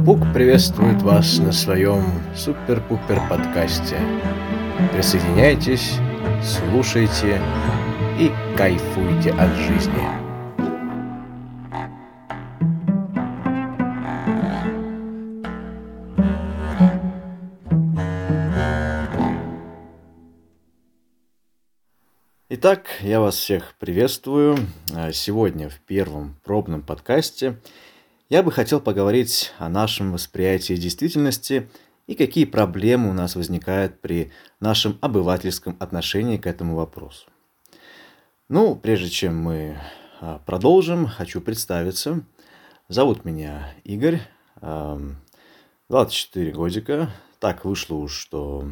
Папук приветствует вас на своем супер-пупер подкасте. Присоединяйтесь, слушайте и кайфуйте от жизни. Итак, я вас всех приветствую. А, сегодня в первом пробном подкасте я бы хотел поговорить о нашем восприятии действительности и какие проблемы у нас возникают при нашем обывательском отношении к этому вопросу. Ну, прежде чем мы а, продолжим, хочу представиться. Зовут меня Игорь, 24 годика. Так вышло уж, что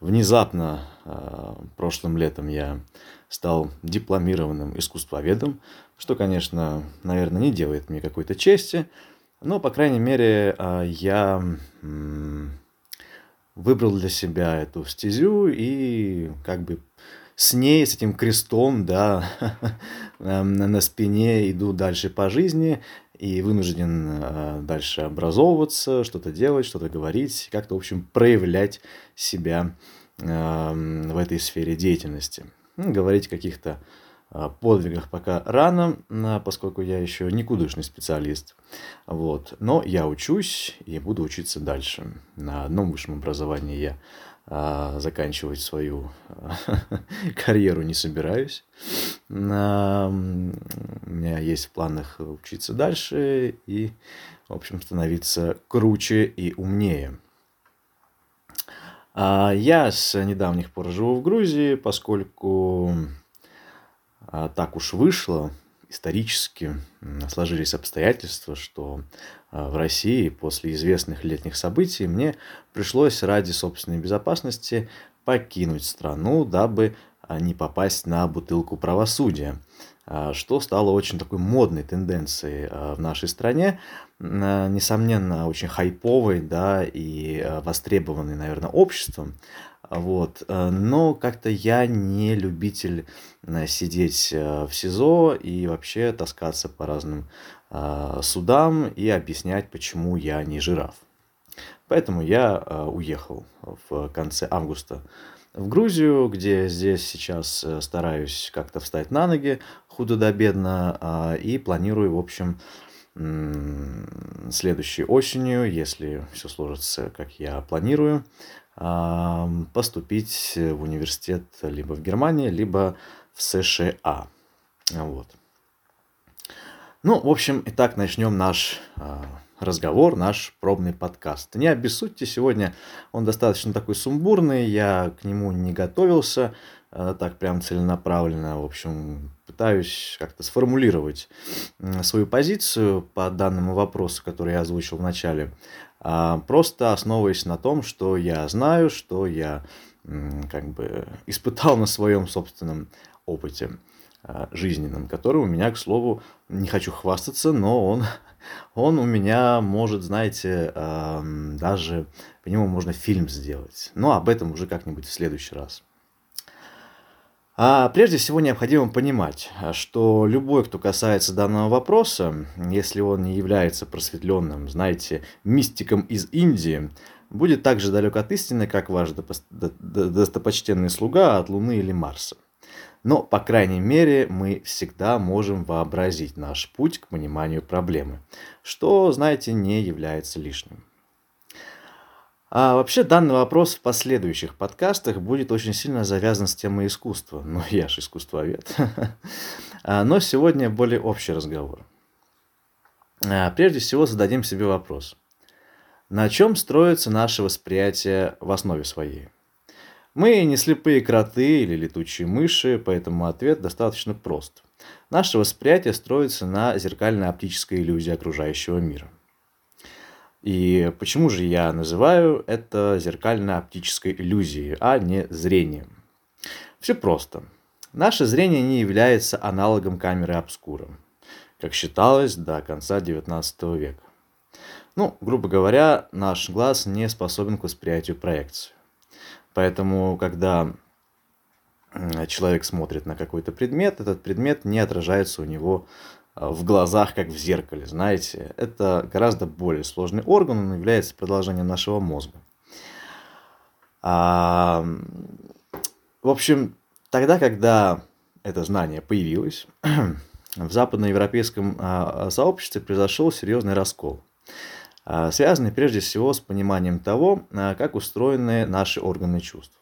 внезапно а, прошлым летом я стал дипломированным искусствоведом, что, конечно, наверное, не делает мне какой-то чести, но, по крайней мере, а, я выбрал для себя эту стезю и как бы с ней, с этим крестом, да, на спине иду дальше по жизни и вынужден а, дальше образовываться, что-то делать, что-то говорить, как-то, в общем, проявлять себя в этой сфере деятельности. Ну, говорить о каких-то а, подвигах пока рано, поскольку я еще никудышный специалист. Вот. Но я учусь и буду учиться дальше. На одном высшем образовании я а, заканчивать свою а, карьеру не собираюсь. У меня есть в планах учиться дальше и, в общем, становиться круче и умнее. А, я с недавних пор живу в Грузии, поскольку а, так уж вышло, исторически сложились обстоятельства, что а, в России после известных летних событий мне пришлось ради собственной безопасности покинуть страну, дабы не попасть на бутылку правосудия. А, что стало очень такой модной тенденцией в нашей стране, несомненно, очень хайповой, да, и востребованной, наверное, обществом. Вот. Но как-то я не любитель сидеть в СИЗО и вообще таскаться по разным судам и объяснять, почему я не жираф. Поэтому я уехал в конце августа в Грузию, где здесь сейчас э, стараюсь как-то встать на ноги худо-бедно а, и планирую, в общем, следующей осенью, если все сложится, как я планирую, поступить в университет либо в Германии, либо в США. Вот. Ну, в общем, итак, начнем наш а, разговор, наш пробный подкаст. Не обессудьте, сегодня он достаточно такой сумбурный, я к нему не готовился э, так прям целенаправленно. В общем, пытаюсь как-то сформулировать свою позицию по данному вопросу, который я озвучил в начале, а, просто основываясь на том, что я знаю, что я как бы испытал на своем собственном опыте а, жизненном, который у меня, к слову, не хочу хвастаться, но он он у меня может, знаете, даже по нему можно фильм сделать. Но об этом уже как-нибудь в следующий раз. А прежде всего необходимо понимать, что любой, кто касается данного вопроса, если он не является просветленным, знаете, мистиком из Индии, будет так же далек от истины, как ваш достопочтенный слуга от Луны или Марса. Но, по крайней мере, мы всегда можем вообразить наш путь к пониманию проблемы, что, знаете, не является лишним. А вообще данный вопрос в последующих подкастах будет очень сильно завязан с темой искусства. Ну, я же искусствовед. А, но сегодня более общий разговор. А, прежде всего зададим себе вопрос. На чем строится наше восприятие в основе своей? Мы не слепые кроты или летучие мыши, поэтому ответ достаточно прост. Наше восприятие строится на зеркальной оптической иллюзии окружающего мира. И почему же я называю это зеркальной оптической иллюзией, а не зрением? Все просто. Наше зрение не является аналогом камеры обскура, как считалось до конца XIX века. Ну, грубо говоря, наш глаз не способен к восприятию проекции. Поэтому, когда человек смотрит на какой-то предмет, этот предмет не отражается у него в глазах, как в зеркале, знаете. Это гораздо более сложный орган, он является продолжением нашего мозга. А, в общем, тогда, когда это знание появилось, в западноевропейском а, сообществе произошел серьезный раскол, а, связанный прежде всего с пониманием того, а, как устроены наши органы чувств.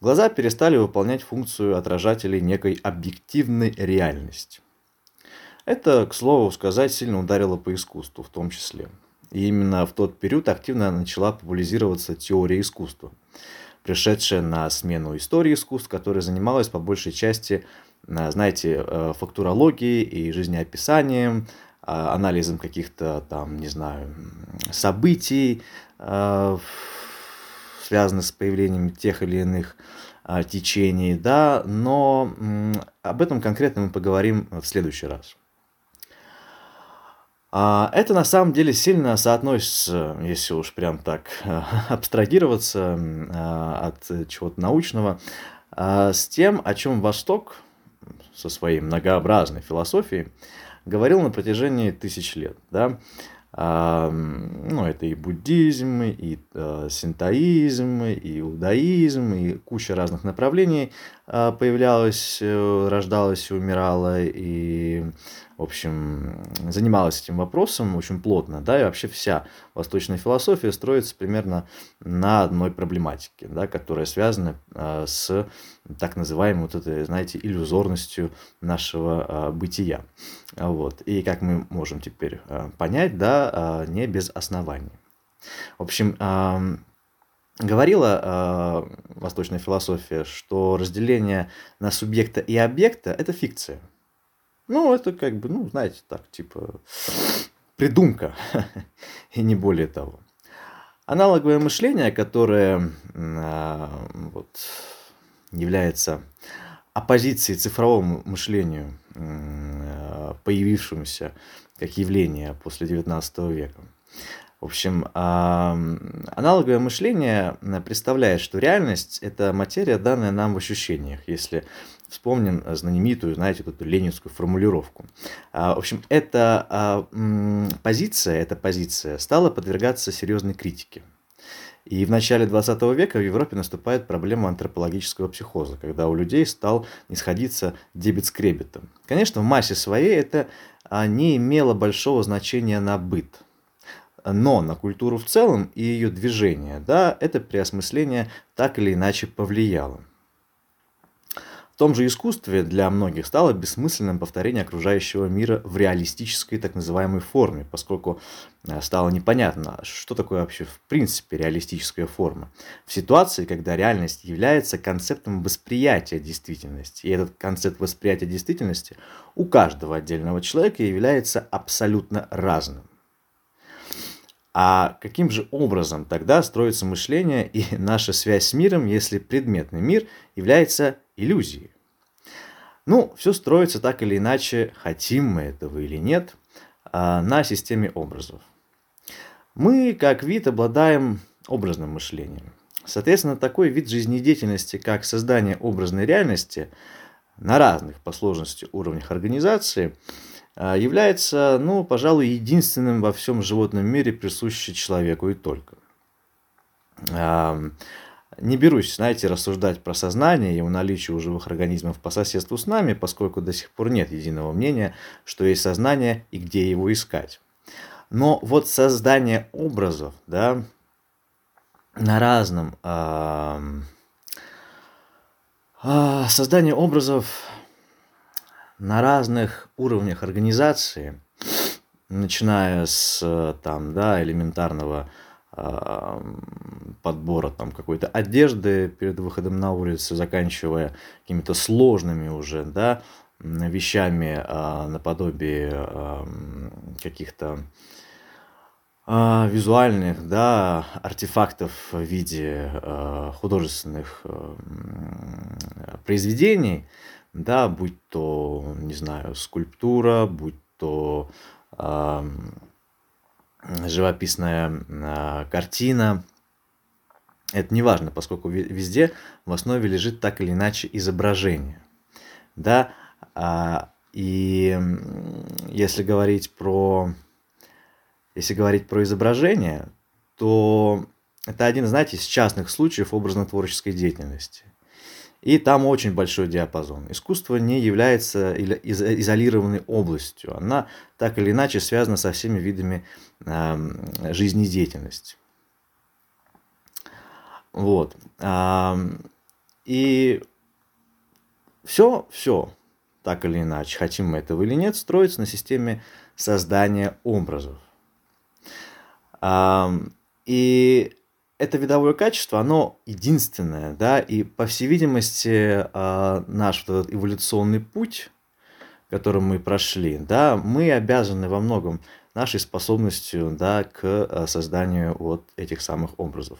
Глаза перестали выполнять функцию отражателей некой объективной реальности. Это, к слову сказать, сильно ударило по искусству в том числе. И именно в тот период активно начала популяризироваться теория искусства, пришедшая на смену истории искусств, которая занималась по большей части знаете, э, фактурологией и жизнеописанием, а, анализом каких-то там, не знаю, событий, а, связанных с появлением тех или иных течений, да, но об этом конкретно мы поговорим в следующий раз. Это на самом деле сильно соотносится, если уж прям так абстрагироваться от чего-то научного, с тем, о чем Восток со своей многообразной философией говорил на протяжении тысяч лет. Да? А, ну, это и буддизм, и синтоизм, и иудаизм, и куча разных направлений появлялась, э, рождалась и умирала, и в общем, занималась этим вопросом очень плотно, да, и вообще вся восточная философия строится примерно на одной проблематике, да, которая связана а, с так называемой вот этой, знаете, иллюзорностью нашего а, бытия. Вот. И как мы можем теперь а, понять, да, а, не без оснований. В общем, а, говорила э, восточная философия, что разделение на субъекта и объекта – это фикция – ну, это как бы, ну, знаете, так, типа, придумка, и не более того. Аналоговое мышление, которое а, вот, является оппозицией цифровому мышлению, а, появившемуся как явление после XIX века. В общем, аналоговое мышление представляет, что реальность – это материя, данная нам в ощущениях. Если вспомним э, знаменитую, знаете, эту ленинскую формулировку. А, в общем, эта а, позиция, эта позиция стала подвергаться серьезной критике. И в начале 20 века в Европе наступает проблема антропологического психоза, когда у людей стал не сходиться дебет с кребетом. Конечно, в массе своей это а, не имело большого значения на быт. Но на культуру в целом и ее движение, да, это преосмысление так или иначе повлияло. В том же искусстве для многих стало бессмысленным повторение окружающего мира в реалистической так называемой форме, поскольку э, стало непонятно, что такое вообще в принципе реалистическая форма. В ситуации, когда реальность является концептом восприятия действительности, и этот концепт восприятия действительности у каждого отдельного человека является абсолютно разным. А каким же образом тогда строится мышление и наша связь с миром, если предметный мир является иллюзией? Ну, все строится так или иначе, хотим мы этого или нет, а, на системе образов. Мы, как вид, обладаем образным мышлением. Соответственно, такой вид жизнедеятельности, как создание образной реальности на разных по сложности уровнях организации – является, ну, пожалуй, единственным во всем животном мире присущий человеку и только. Не берусь, знаете, рассуждать про сознание и его наличие у живых организмов по соседству с нами, поскольку до сих пор нет единого мнения, что есть сознание и где его искать. Но вот создание образов, да, на разном... Э, создание образов на разных уровнях организации, начиная с там, да, элементарного э, подбора там какой-то одежды перед выходом на улицу, заканчивая какими-то сложными уже, да, вещами э, наподобие э, каких-то э, визуальных, да, артефактов в виде э, художественных э, произведений, да, будь то, не знаю, скульптура, будь то э, живописная э, картина. Это не важно, поскольку везде в основе лежит так или иначе изображение. Да, а И если говорить про, если говорить про изображение, то это один, знаете, из частных случаев образно-творческой деятельности. И там очень большой диапазон. Искусство не является изолированной областью. Она так или иначе связана со всеми видами жизнедеятельности. Вот. И все, все, так или иначе, хотим мы этого или нет, строится на системе создания образов. И это видовое качество, оно единственное, да, и по всей видимости а, наш вот этот эволюционный путь, которым мы прошли, да, мы обязаны во многом нашей способностью, да, к а, созданию вот этих самых образов.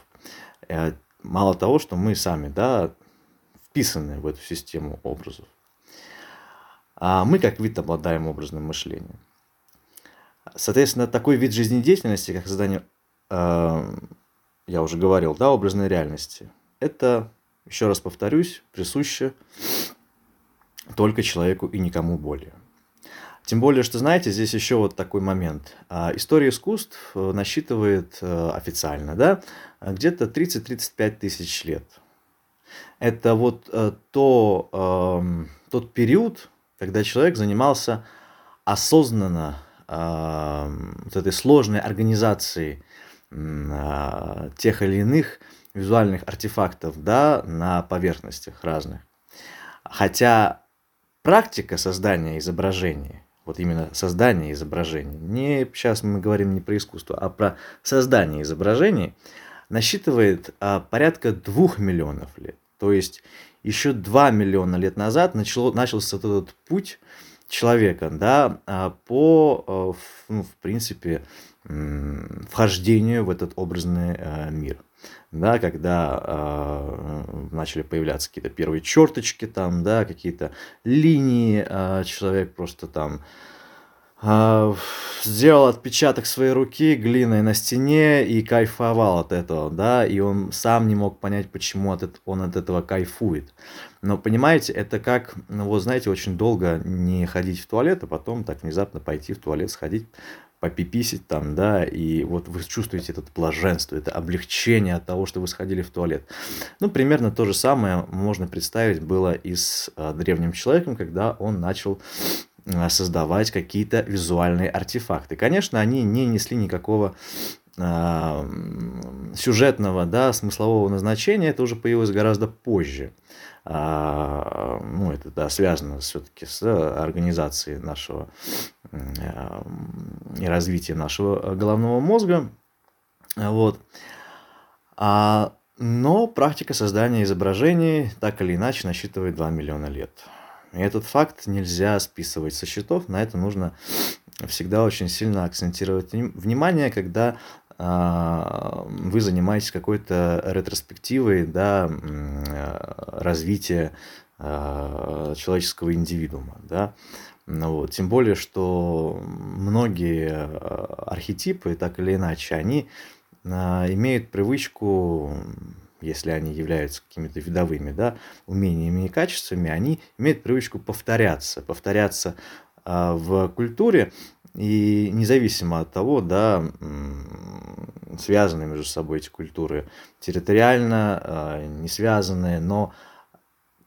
Э, мало того, что мы сами, да, вписаны в эту систему образов, а мы как вид обладаем образным мышлением. Соответственно, такой вид жизнедеятельности, как создание а, я уже говорил, да, образной реальности. Это, еще раз повторюсь, присуще только человеку и никому более. Тем более, что, знаете, здесь еще вот такой момент. А, история искусств э, насчитывает э, официально, да, где-то 30-35 тысяч лет. Это вот э, то, эм, тот период, когда человек занимался осознанно вот этой сложной организацией тех или иных визуальных артефактов да, на поверхностях разных. Хотя практика создания изображений, вот именно создание изображений, не сейчас мы говорим не про искусство, а про создание изображений, насчитывает а, порядка двух миллионов лет. То есть еще 2 миллиона лет назад начало, начался этот путь человека да, а, по, а, ну, в принципе, вхождению в этот образный э, мир. Да, когда э, начали появляться какие-то первые черточки, там, да, какие-то линии, э, человек просто там э, сделал отпечаток своей руки глиной на стене и кайфовал от этого, да, и он сам не мог понять, почему от, он от этого кайфует. Но понимаете, это как, ну вот знаете, очень долго не ходить в туалет, а потом так внезапно пойти в туалет, сходить, попиписить там, да, и вот вы чувствуете это блаженство, это облегчение от того, что вы сходили в туалет. Ну, примерно то же самое можно представить было и с а, древним человеком, когда он начал а, создавать какие-то визуальные артефакты. Конечно, они не несли никакого а, сюжетного, да, смыслового назначения, это уже появилось гораздо позже. Ну, это, да, связано все-таки с организацией нашего и развития нашего головного мозга. Вот. А, но практика создания изображений так или иначе насчитывает 2 миллиона лет. И этот факт нельзя списывать со счетов, на это нужно всегда очень сильно акцентировать внимание, когда а, вы занимаетесь какой-то ретроспективой да, развития а, человеческого индивидуума. Да. Ну, вот. Тем более, что многие а, архетипы, так или иначе, они имеют привычку, если они являются какими-то видовыми да, умениями и качествами, они имеют привычку повторяться, повторяться в культуре, и независимо от того, да, связаны между собой эти культуры территориально, а, не связанные, но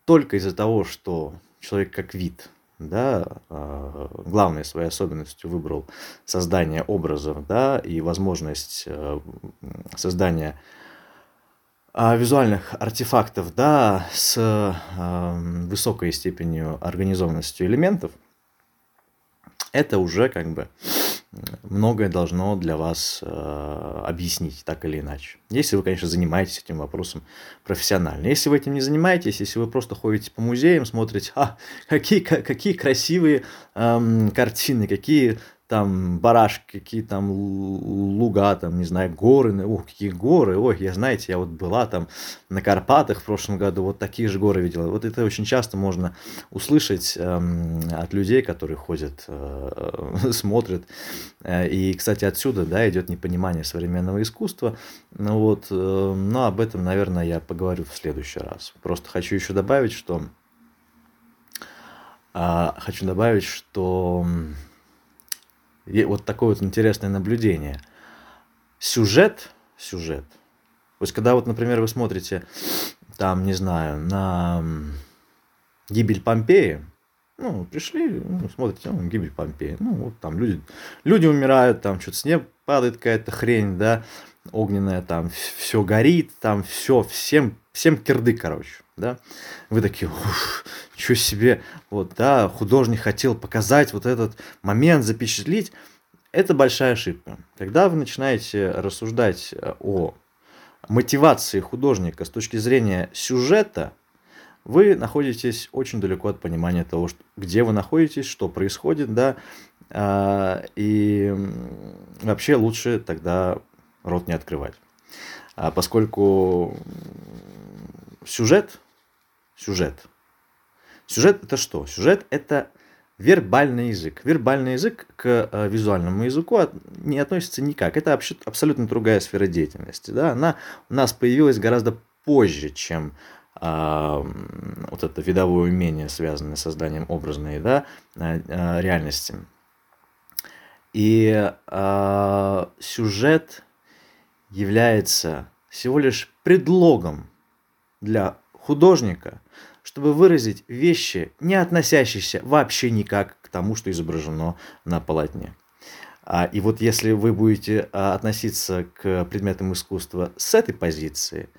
только из-за того, что человек как вид, да, а, главной своей особенностью выбрал создание образов, да, и возможность э, создания а, визуальных артефактов, да, с высокой степенью организованности элементов, это уже как бы многое должно для вас э, объяснить, так или иначе. Если вы, конечно, занимаетесь этим вопросом профессионально. Если вы этим не занимаетесь, если вы просто ходите по музеям, смотрите, а, какие, какие красивые эм, картины, какие там барашки, какие там луга, там, не знаю, горы, ух, какие горы, ой, я, знаете, я вот была там на Карпатах в прошлом году, вот такие же горы видела. Вот это очень часто можно услышать эм, от людей, которые ходят, э, смотрят. Э, и, кстати, отсюда, да, идет непонимание современного искусства. Ну вот, э, но об этом, наверное, я поговорю в следующий раз. Просто хочу еще добавить, что а, хочу добавить, что вот такое вот интересное наблюдение. Сюжет, сюжет. То есть, когда вот, например, вы смотрите, там, не знаю, на гибель Помпеи, ну, пришли, ну, смотрите, ну, гибель Помпеи. Ну, вот там люди, люди умирают, там что-то с неба падает какая-то хрень, да, огненная, там все горит, там все, всем, всем кирды, короче, да. Вы такие, что себе, вот, да, художник хотел показать вот этот момент, запечатлить. Это большая ошибка. Когда вы начинаете рассуждать о мотивации художника с точки зрения сюжета – вы находитесь очень далеко от понимания того, что, где вы находитесь, что происходит, да, а, и вообще лучше тогда рот не открывать. А поскольку сюжет, сюжет, сюжет это что? Сюжет это вербальный язык. Вербальный язык к э, визуальному языку не относится никак. Это абсолютно другая сфера деятельности. Да? Она у нас появилась гораздо позже, чем вот это видовое умение, связанное с созданием образной да, а, а, реальности. И э, сюжет является всего лишь предлогом для художника, чтобы выразить вещи, не относящиеся вообще никак к тому, что изображено на полотне. И вот если вы будете относиться к предметам искусства с этой позиции,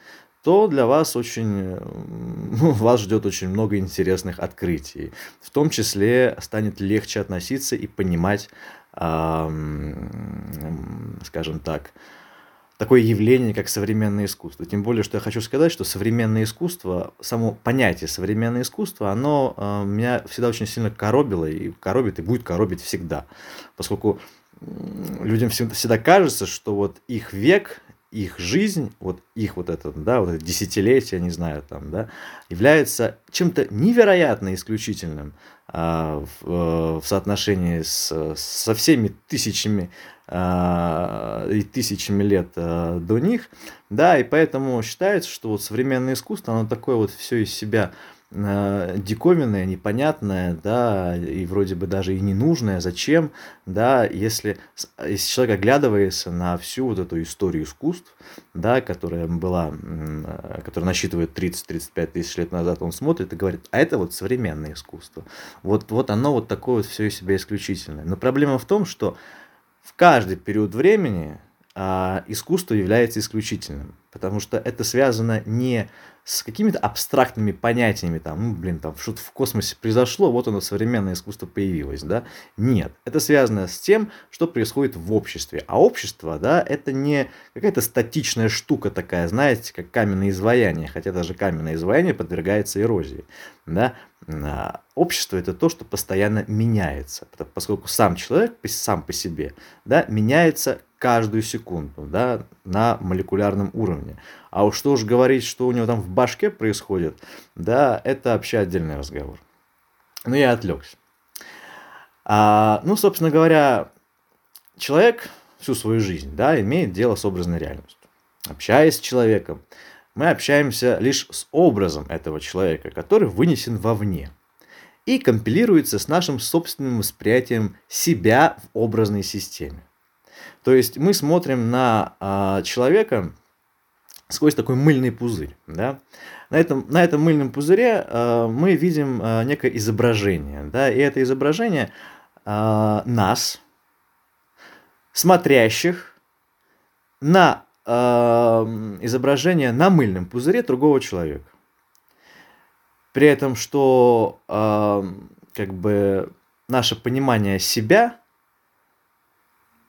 то для вас очень, вас ждет очень много интересных открытий. В том числе станет легче относиться и понимать, скажем так, такое явление, как современное искусство. Тем более, что я хочу сказать, что современное искусство, само понятие современное искусство, оно э, меня всегда очень сильно коробило и коробит, и будет коробить всегда. Поскольку людям всегда кажется, что вот их век их жизнь, вот их вот это, да, вот это десятилетие, не знаю, там, да, является чем-то невероятно исключительным а, в, э, в соотношении с, со всеми тысячами а, и тысячами лет а, до них, да, и поэтому считается, что вот современное искусство, оно такое вот все из себя диковинное, непонятное, да, и вроде бы даже и ненужное. Зачем, да, если, если человек оглядывается на всю вот эту историю искусств, да, которая была, э, которая насчитывает 30-35 тысяч лет назад, он смотрит и говорит, а это вот современное искусство. Вот, вот оно вот такое вот все из себя исключительное. Но проблема в том, что в каждый период времени а, искусство является исключительным, потому что это связано не с какими-то абстрактными понятиями, там, ну, блин, там что-то в космосе произошло, вот оно, современное искусство появилось, да. Нет, это связано с тем, что происходит в обществе. А общество, да, это не какая-то статичная штука такая, знаете, как каменное изваяние, хотя даже каменное изваяние подвергается эрозии, да. А общество это то, что постоянно меняется, поскольку сам человек сам по себе, да, меняется каждую секунду, да, на молекулярном уровне. А уж что уж говорить, что у него там в башке происходит, да, это вообще отдельный разговор. Ну, я отвлекся. А, ну, собственно говоря, человек всю свою жизнь, да, имеет дело с образной реальностью. Общаясь с человеком, мы общаемся лишь с образом этого человека, который вынесен вовне и компилируется с нашим собственным восприятием себя в образной системе. То есть мы смотрим на а, человека сквозь такой мыльный пузырь. Да? На, этом, на этом мыльном пузыре а, мы видим а, некое изображение. Да? И это изображение а, нас, смотрящих на а, изображение на мыльном пузыре другого человека. При этом, что а, как бы наше понимание себя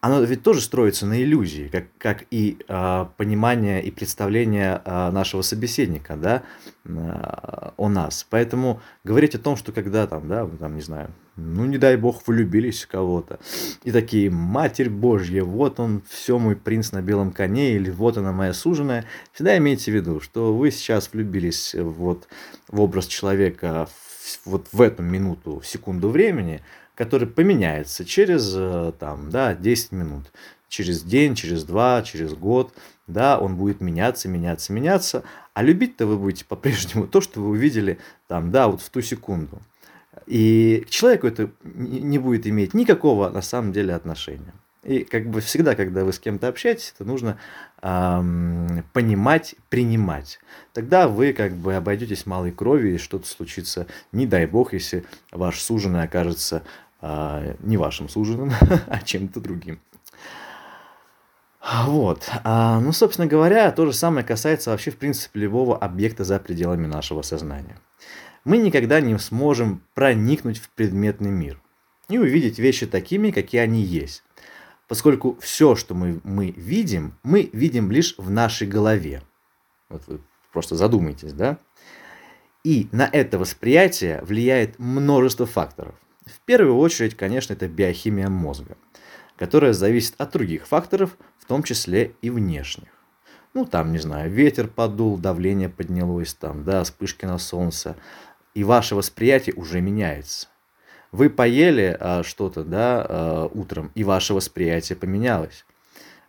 оно ведь тоже строится на иллюзии, как, как и э, понимание и представление э, нашего собеседника, да, э, о нас. Поэтому говорить о том, что когда там, да, там, не знаю, ну, не дай бог, влюбились в кого-то, и такие, Матерь Божья, вот он, все мой принц на белом коне, или вот она моя суженая, всегда имейте в виду, что вы сейчас влюбились вот в образ человека в, вот в эту минуту, в секунду времени, который поменяется через э, там, да, 10 минут, через день, через два, через год, да, он будет меняться, меняться, меняться, а любить-то вы будете по-прежнему то, что вы увидели там, да, вот в ту секунду. И к человеку это не будет иметь никакого на самом деле отношения. И как бы всегда, когда вы с кем-то общаетесь, это нужно эм, понимать, принимать. Тогда вы как бы обойдетесь малой кровью, и что-то случится, не дай бог, если ваш суженый окажется э, не вашим суженым, а чем-то другим. Вот. А, ну, собственно говоря, то же самое касается вообще, в принципе, любого объекта за пределами нашего сознания. Мы никогда не сможем проникнуть в предметный мир и увидеть вещи такими, какие они есть поскольку все, что мы, мы видим, мы видим лишь в нашей голове. Вот вы просто задумайтесь, да? И на это восприятие влияет множество факторов. В первую очередь, конечно, это биохимия мозга, которая зависит от других факторов, в том числе и внешних. Ну, там, не знаю, ветер подул, давление поднялось, там, да, вспышки на солнце. И ваше восприятие уже меняется. Вы поели а, что-то, да, а, утром, и ваше восприятие поменялось.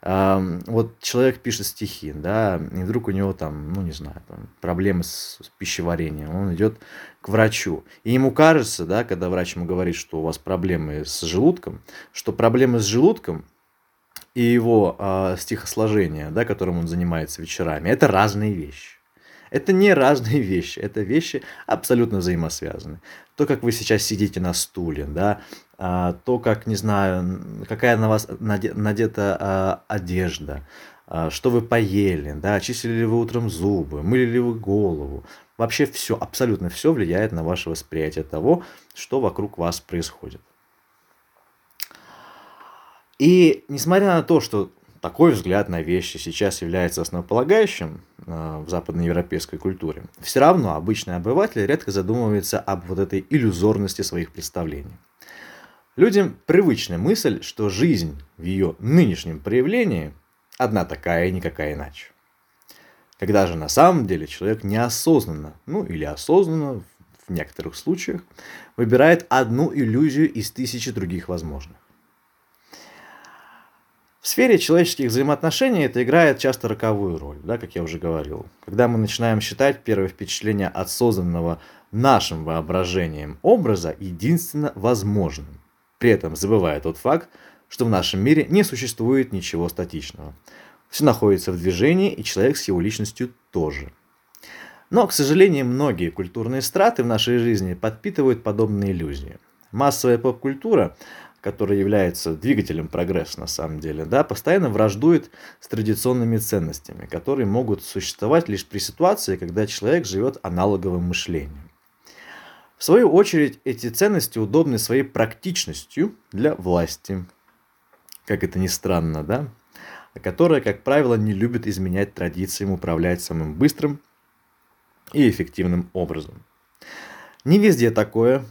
Вот человек пишет стихи, да, и вдруг у него там, ну не знаю, там, проблемы с, с пищеварением, он идет к врачу. И ему кажется, да, когда врач ему говорит, что у вас проблемы с желудком, что проблемы с желудком и его э, стихосложение, да, которым он занимается вечерами, это разные вещи. Это не разные вещи, это вещи абсолютно взаимосвязаны. То, как вы сейчас сидите на стуле, да, то, как, не знаю, какая на вас надета а, одежда, а, что вы поели, да, чистили ли вы утром зубы, мыли ли вы голову. Вообще все, абсолютно все влияет на ваше восприятие того, что вокруг вас происходит. И несмотря на то, что такой взгляд на вещи сейчас является основополагающим в западноевропейской культуре, все равно обычный обыватель редко задумывается об вот этой иллюзорности своих представлений. Людям привычна мысль, что жизнь в ее нынешнем проявлении одна такая и никакая иначе. Когда же на самом деле человек неосознанно, ну или осознанно в некоторых случаях, выбирает одну иллюзию из тысячи других возможных. В сфере человеческих взаимоотношений это играет часто роковую роль, да, как я уже говорил. Когда мы начинаем считать первое впечатление от созданного нашим воображением образа единственно возможным, при этом забывая тот факт, что в нашем мире не существует ничего статичного. Все находится в движении, и человек с его личностью тоже. Но, к сожалению, многие культурные страты в нашей жизни подпитывают подобные иллюзии. Массовая поп-культура который является двигателем прогресса на самом деле, да, постоянно враждует с традиционными ценностями, которые могут существовать лишь при ситуации, когда человек живет аналоговым мышлением. В свою очередь, эти ценности удобны своей практичностью для власти, как это ни странно, да, которая, как правило, не любит изменять традициям управлять самым быстрым и эффективным образом. Не везде такое,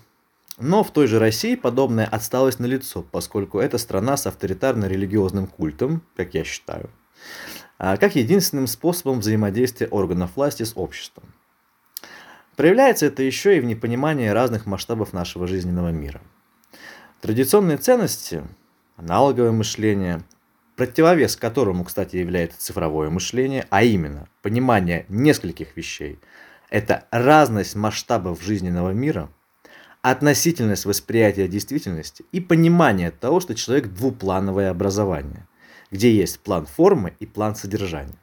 но в той же России подобная отсталость налицо, поскольку это страна с авторитарно-религиозным культом, как я считаю, а, как единственным способом взаимодействия органов власти с обществом. Проявляется это еще и в непонимании разных масштабов нашего жизненного мира. Традиционные ценности, аналоговое мышление, противовес которому, кстати, является цифровое мышление, а именно понимание нескольких вещей, это разность масштабов жизненного мира – относительность восприятия действительности и понимание того, что человек двуплановое образование, где есть план формы и план содержания.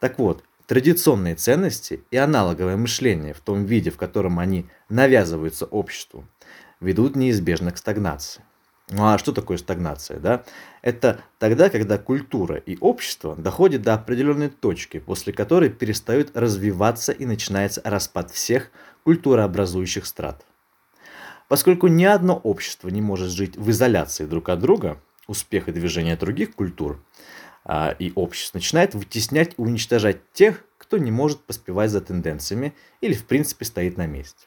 Так вот, традиционные ценности и аналоговое мышление в том виде, в котором они навязываются обществу, ведут неизбежно к стагнации. Ну а что такое стагнация? Да? Это тогда, когда культура и общество доходят до определенной точки, после которой перестают развиваться и начинается распад всех культурообразующих страт. Поскольку ни одно общество не может жить в изоляции друг от друга, успех и движение других культур а, и обществ начинает вытеснять и уничтожать тех, кто не может поспевать за тенденциями или в принципе стоит на месте.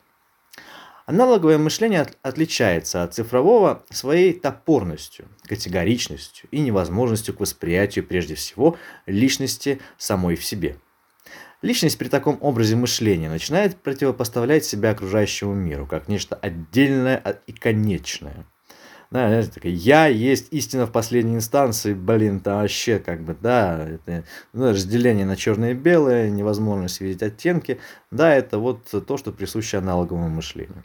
Аналоговое мышление от, отличается от цифрового своей топорностью, категоричностью и невозможностью к восприятию прежде всего личности самой в себе – Личность при таком образе мышления начинает противопоставлять себя окружающему миру, как нечто отдельное и конечное. Да, знаете, такая, я есть истина в последней инстанции, блин, там вообще как бы, да, это ну, разделение на черное и белое, невозможность видеть оттенки, да, это вот то, что присуще аналоговому мышлению.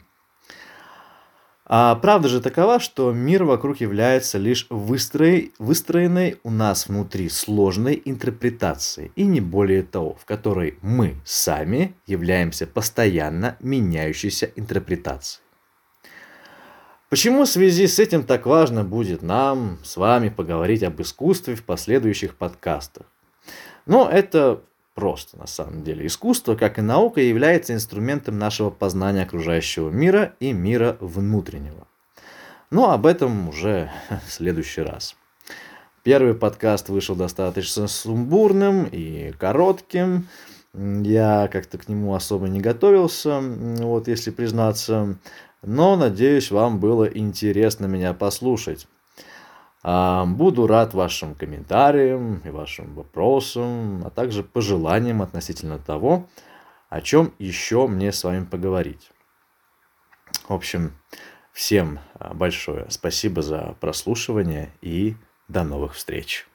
А правда же такова, что мир вокруг является лишь выстроенной, выстроенной у нас внутри сложной интерпретацией, и не более того, в которой мы сами являемся постоянно меняющейся интерпретацией. Почему в связи с этим так важно будет нам с вами поговорить об искусстве в последующих подкастах? Но это просто на самом деле. Искусство, как и наука, является инструментом нашего познания окружающего мира и мира внутреннего. Но об этом уже в следующий раз. Первый подкаст вышел достаточно сумбурным и коротким. Я как-то к нему особо не готовился, вот если признаться. Но надеюсь, вам было интересно меня послушать. А, буду рад вашим комментариям и вашим вопросам, а также пожеланиям относительно того, о чем еще мне с вами поговорить. В общем, всем а, большое спасибо за прослушивание и до новых встреч.